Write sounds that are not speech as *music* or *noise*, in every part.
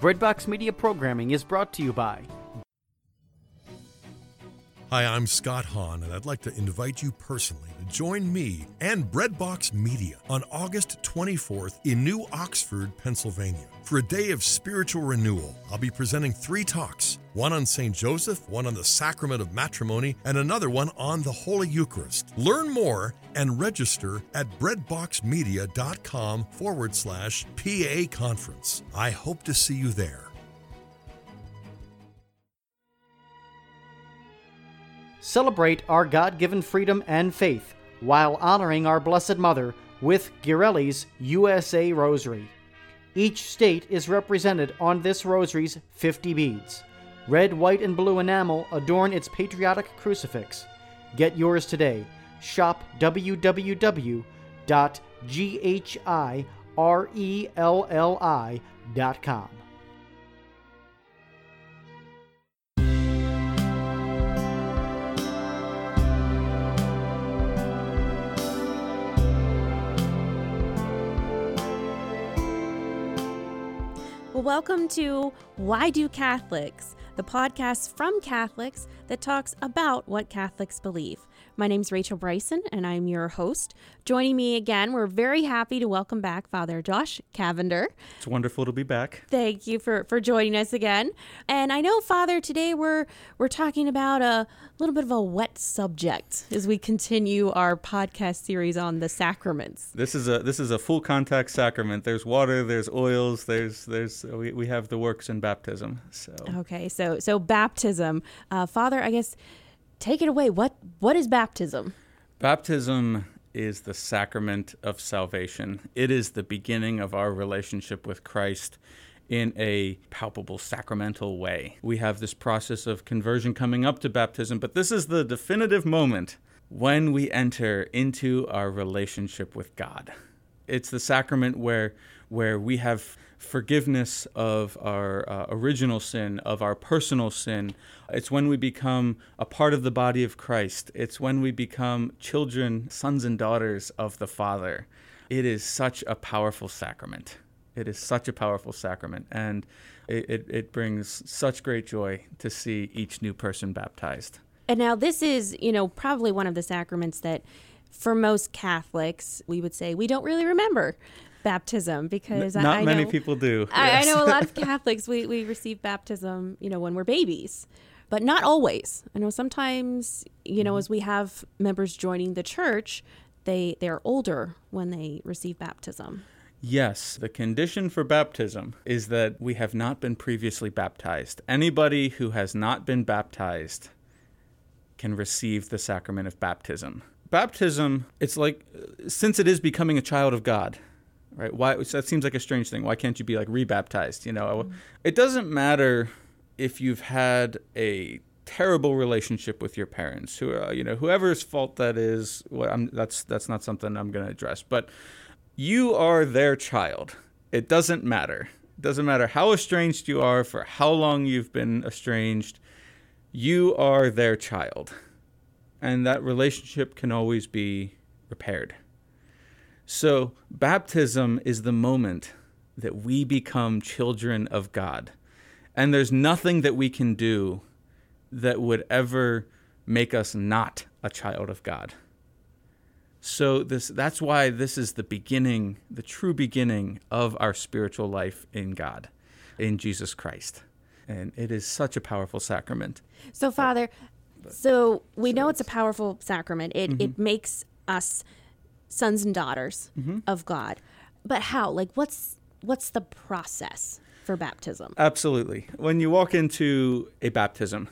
Breadbox Media programming is brought to you by Hi, I'm Scott Hahn, and I'd like to invite you personally to join me and Breadbox Media on August 24th in New Oxford, Pennsylvania. For a day of spiritual renewal, I'll be presenting three talks one on St. Joseph, one on the sacrament of matrimony, and another one on the Holy Eucharist. Learn more and register at breadboxmedia.com forward slash PA conference. I hope to see you there. Celebrate our God given freedom and faith while honoring our Blessed Mother with Ghirelli's USA Rosary. Each state is represented on this rosary's 50 beads. Red, white, and blue enamel adorn its patriotic crucifix. Get yours today. Shop www.ghirelli.com. Well, welcome to Why Do Catholics, the podcast from Catholics that talks about what Catholics believe. My name's Rachel Bryson, and I'm your host. Joining me again, we're very happy to welcome back Father Josh Cavender. It's wonderful to be back. Thank you for, for joining us again. And I know, Father, today we're we're talking about a little bit of a wet subject as we continue our podcast series on the sacraments. This is a this is a full contact sacrament. There's water, there's oils, there's there's we, we have the works in baptism. So Okay, so so baptism, uh, Father, I guess take it away. What what is baptism? baptism is the sacrament of salvation. It is the beginning of our relationship with Christ in a palpable sacramental way. We have this process of conversion coming up to baptism, but this is the definitive moment when we enter into our relationship with God. It's the sacrament where where we have forgiveness of our uh, original sin, of our personal sin. It's when we become a part of the body of Christ. It's when we become children, sons and daughters of the Father. It is such a powerful sacrament. It is such a powerful sacrament, and it, it, it brings such great joy to see each new person baptized. And now this is, you know, probably one of the sacraments that for most Catholics, we would say we don't really remember baptism because N- not I many know- people do. I, I know a lot of *laughs* Catholics, we, we receive baptism, you know, when we're babies, but not always. I know sometimes, you know, mm-hmm. as we have members joining the church, they, they're older when they receive baptism. Yes, the condition for baptism is that we have not been previously baptized. Anybody who has not been baptized can receive the sacrament of baptism. Baptism, it's like uh, since it is becoming a child of God, right? Why so that seems like a strange thing. Why can't you be like rebaptized, you know? It doesn't matter if you've had a terrible relationship with your parents, who uh, you know, whoever's fault that is, I'm that's that's not something I'm going to address, but you are their child. It doesn't matter. It doesn't matter how estranged you are, for how long you've been estranged. You are their child. And that relationship can always be repaired. So, baptism is the moment that we become children of God. And there's nothing that we can do that would ever make us not a child of God. So this that's why this is the beginning, the true beginning of our spiritual life in God, in Jesus Christ. And it is such a powerful sacrament. So, Father, so we know it's a powerful sacrament. It it mm-hmm. makes us sons and daughters mm-hmm. of God. But how? Like, what's what's the process for baptism? Absolutely. When you walk into a baptism,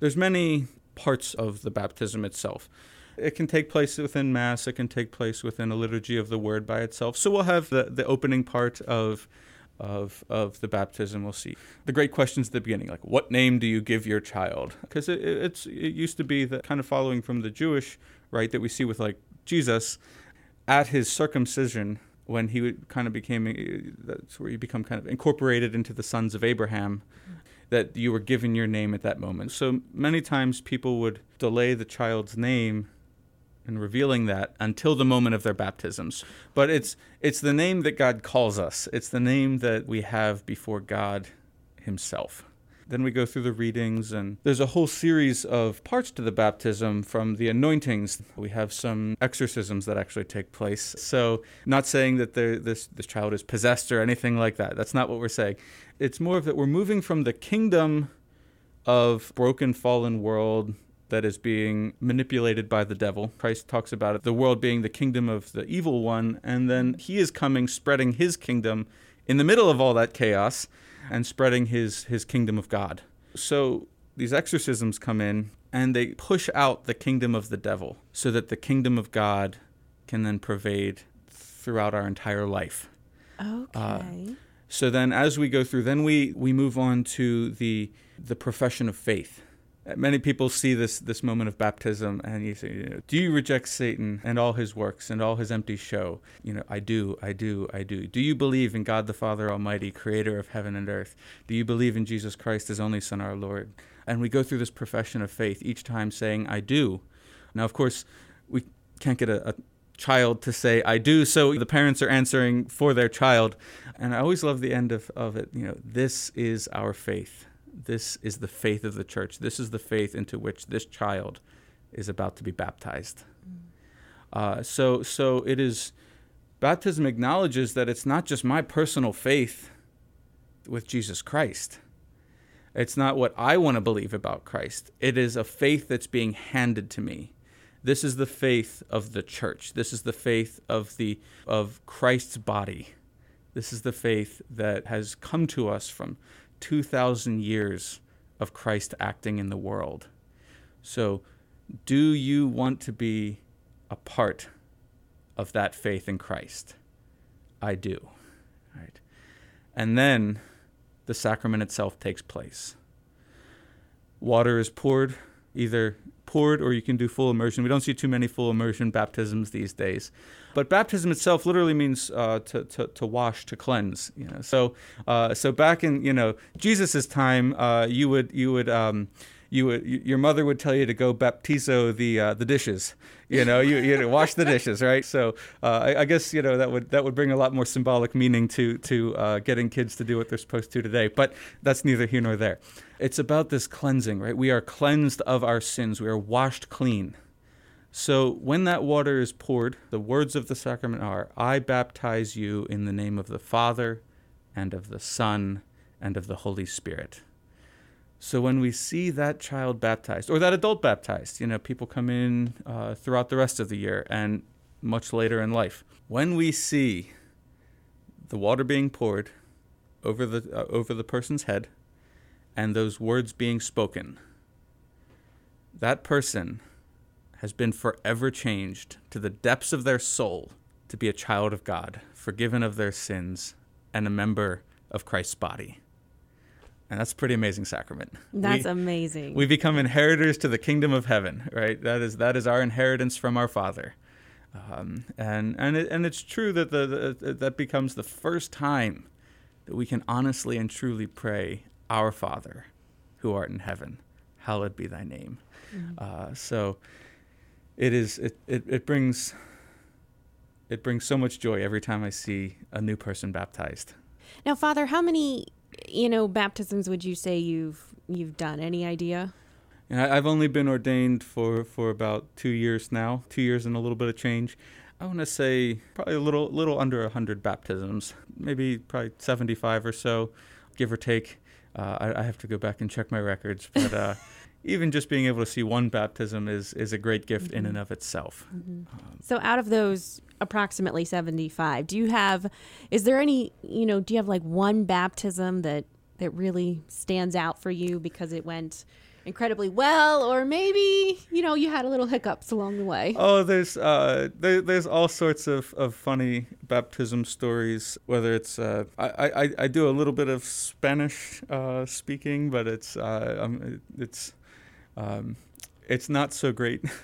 there's many parts of the baptism itself. It can take place within Mass, it can take place within a liturgy of the Word by itself. So we'll have the, the opening part of, of, of the baptism. We'll see the great questions at the beginning, like what name do you give your child? Because it, it's, it used to be that kind of following from the Jewish rite that we see with like Jesus at his circumcision when he would kind of became eh, that's where you become kind of incorporated into the sons of Abraham that you were given your name at that moment. So many times people would delay the child's name and revealing that until the moment of their baptisms. But it's it's the name that God calls us. It's the name that we have before God himself. Then we go through the readings, and there's a whole series of parts to the baptism from the anointings. We have some exorcisms that actually take place. So, not saying that this, this child is possessed or anything like that. That's not what we're saying. It's more of that we're moving from the kingdom of broken, fallen world that is being manipulated by the devil. Christ talks about it, the world being the kingdom of the evil one, and then he is coming, spreading his kingdom in the middle of all that chaos and spreading his, his kingdom of God. So these exorcisms come in and they push out the kingdom of the devil so that the kingdom of God can then pervade throughout our entire life. Okay. Uh, so then as we go through then we we move on to the the profession of faith many people see this this moment of baptism and you say you know, do you reject satan and all his works and all his empty show? You know i do i do i do. Do you believe in god the father almighty creator of heaven and earth? Do you believe in jesus christ his only son our lord? And we go through this profession of faith each time saying i do. Now of course we can't get a, a child to say i do so the parents are answering for their child. And i always love the end of, of it you know this is our faith this is the faith of the church. This is the faith into which this child is about to be baptized. Mm. Uh, so, so it is. Baptism acknowledges that it's not just my personal faith with Jesus Christ. It's not what I want to believe about Christ. It is a faith that's being handed to me. This is the faith of the church. This is the faith of the of Christ's body. This is the faith that has come to us from 2,000 years of Christ acting in the world. So, do you want to be a part of that faith in Christ? I do. Right. And then the sacrament itself takes place. Water is poured, either poured or you can do full immersion. We don't see too many full immersion baptisms these days. But baptism itself literally means uh, to, to, to, wash, to cleanse. You know, so uh, so back in you know Jesus's time, uh, you would you would um, you would your mother would tell you to go baptizo the uh, the dishes. You know, you you wash the dishes, right? So uh, I, I, guess you know that would that would bring a lot more symbolic meaning to to uh, getting kids to do what they're supposed to today. But that's neither here nor there. It's about this cleansing, right? We are cleansed of our sins. We are washed clean. So when that water is poured, the words of the sacrament are I baptize you in the name of the Father and of the Son and of the Holy Spirit. So when we see that child baptized or that adult baptized, you know, people come in uh, throughout the rest of the year and much later in life. When we see the water being poured over the uh, over the person's head and those words being spoken, that person has been forever changed to the depths of their soul to be a child of God, forgiven of their sins, and a member of Christ's body. And that's a pretty amazing sacrament. *laughs* That's we, amazing. We become inheritors to the kingdom of heaven, right? That is that is our inheritance from our Father. Um, and and it, and it's true that the, the that becomes the first time that we can honestly and truly pray, "Our Father, who art in heaven, hallowed be thy name." Mm-hmm. Uh, so it is it, it, it brings it brings so much joy every time I see a new person baptized. Now, Father, how many you know baptisms would you say you've you've done? Any idea? And I, I've only been ordained for for about two years now, two years and a little bit of change. I want to say probably a little little under hundred baptisms, maybe probably seventy five or so, give or take. Uh, I, I, have to go back and check my records, but. Uh, *laughs* even just being able to see one baptism is is a great gift mm-hmm. in and of itself. Mm-hmm. Um, so out of those approximately 75, do you have is there any, you know, do you have like one baptism that that really stands out for you because it went incredibly well? Or maybe you know you had a little hiccups along the way. Oh there's uh there, there's all sorts of, of funny baptism stories whether it's uh I, I i do a little bit of spanish uh speaking but it's uh um, it's um, it's not so great. *laughs*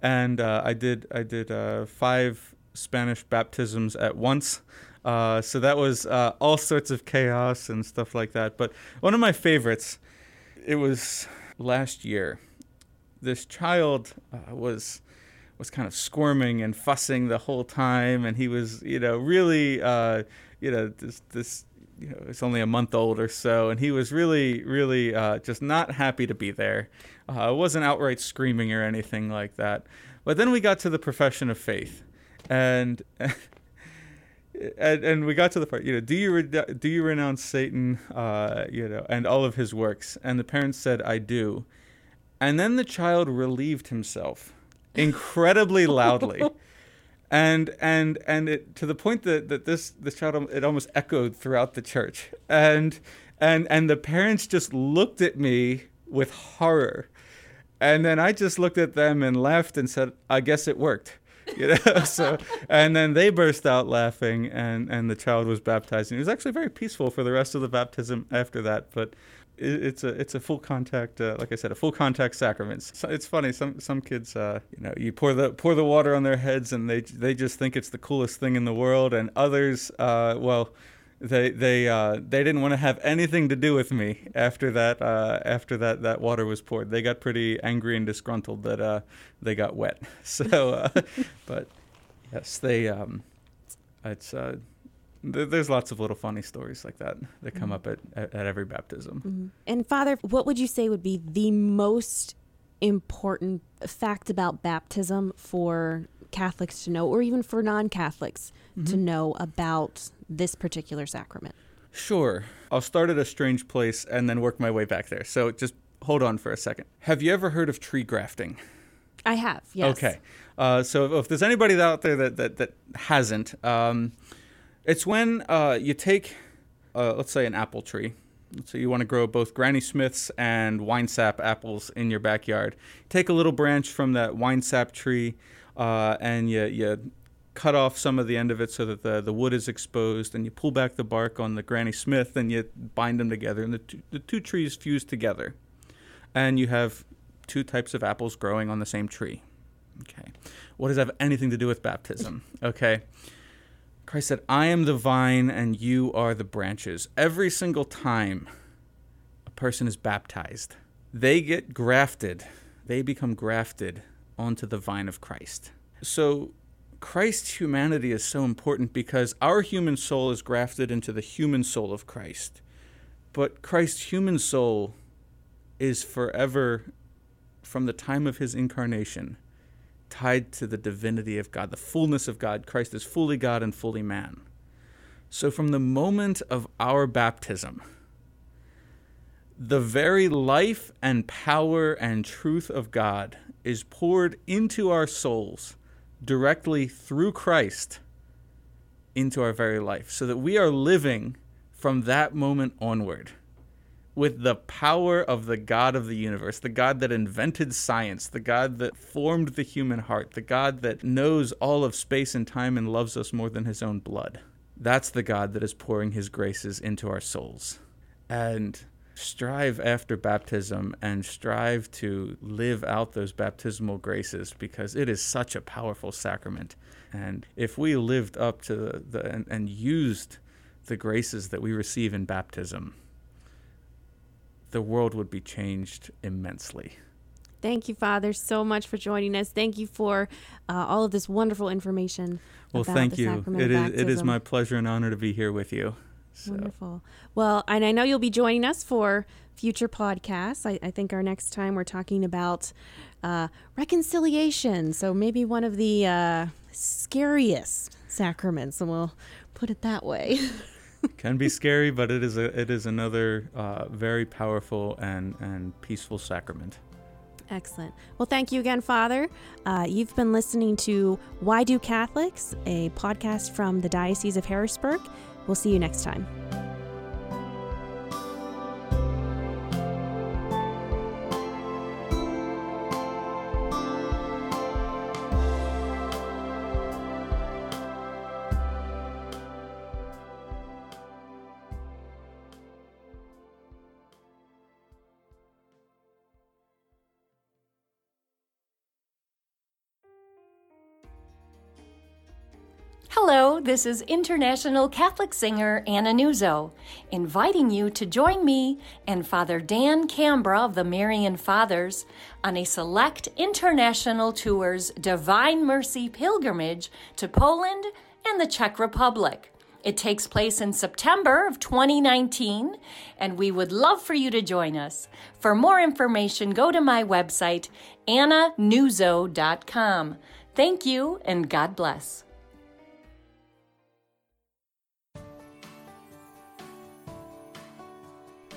and uh, I did I did uh, five Spanish baptisms at once. Uh, so that was uh, all sorts of chaos and stuff like that. But one of my favorites, it was last year. This child uh, was was kind of squirming and fussing the whole time, and he was, you know, really, uh, you know, this this you know, was only a month old or so, and he was really, really uh, just not happy to be there. Uh, wasn't outright screaming or anything like that. But then we got to the profession of faith, and *laughs* and, and we got to the part, you know, do you re- do you renounce Satan, uh, you know, and all of his works? And the parents said, I do. And then the child relieved himself incredibly loudly. *laughs* and and and it to the point that, that this this child it almost echoed throughout the church. And and and the parents just looked at me with horror. And then i just looked at them and laughed and said i guess it worked you know? *laughs* So and then they burst out laughing and and the child was baptized. And it was actually very peaceful for the rest of the baptism after that but it's a it's a full contact uh, like I said a full contact sacrament. So it's funny some some kids uh, you know you pour the pour the water on their heads and they they just think it's the coolest thing in the world and others uh, well they they uh, they didn't want to have anything to do with me after that uh, after that that water was poured. They got pretty angry and disgruntled that uh, they got wet. *laughs* So but yes they um, it's there's lots of little funny stories like that that come mm-hmm. up at, at, at, every baptism. Mm-hmm. And Father, what would you say would be the most important fact about baptism for Catholics to know, or even for non Catholics mm-hmm. to know about this particular sacrament? Sure. I'll start at a strange place and then work my way back there. So just hold on for a second. Have you ever heard of tree grafting? I have, yes. Okay. Uh, so if, if, there's anybody out there that, that, that hasn't, um, it's when uh, you take, uh, let's say, an apple tree. Let's say you want to grow both Granny Smiths and winesap apples in your backyard. Take a little branch from that winesap tree uh, and you, you cut off some of the end of it so that the, the wood is exposed, and you pull back the bark on the Granny Smith and you bind them together, and the two, the two trees fuse together. And you have two types of apples growing on the same tree. Okay. What does that have anything to do with baptism? Okay. Christ said, I am the vine and you are the branches. Every single time a person is baptized, they get grafted, they become grafted onto the vine of Christ. So, Christ's humanity is so important because our human soul is grafted into the human soul of Christ. But Christ's human soul is forever, from the time of his incarnation, tied to the divinity of God, the fullness of God. Christ is fully God and fully man. So, from the moment of our baptism, the very life and power and truth of God is poured into our souls directly through Christ into our very life, so that we are living from that moment onward with the power of the God of the universe, the God that invented science, the God that formed the human heart, the God that knows all of space and time and loves us more than his own blood. That's the God that is pouring his graces into our souls. And strive after baptism and strive to live out those baptismal graces because it is such a powerful sacrament. And if we lived up to the, the and, and used the graces that we receive in baptism, the world would be changed immensely. Thank you, Father, so much for joining us. Thank you for uh, all of this wonderful information. Well, thank you. It is, it is my pleasure and honor to be here with you. So. Wonderful. Well, and I know you'll be joining us for future podcasts. I, I think our next time we're talking about uh, reconciliation. So maybe one of the uh, scariest sacraments, and we'll put it that way. *laughs* can be scary, but it is a, it is another uh, very powerful and and peaceful sacrament. Excellent. Well, thank you again, Father. Uh, you've been listening to Why Do Catholics, a podcast from the Diocese of Harrisburg. We'll see you next time. Hello, this is international Catholic singer Anna Nuzzo, inviting you to join me and Father Dan Cambra of the Marian Fathers on a select international tour's Divine Mercy pilgrimage to Poland and the Czech Republic. It takes place in September of 2019, and we would love for you to join us. For more information, go to my website, annanuzzo.com. Thank you, and God bless.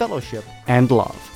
fellowship, and love.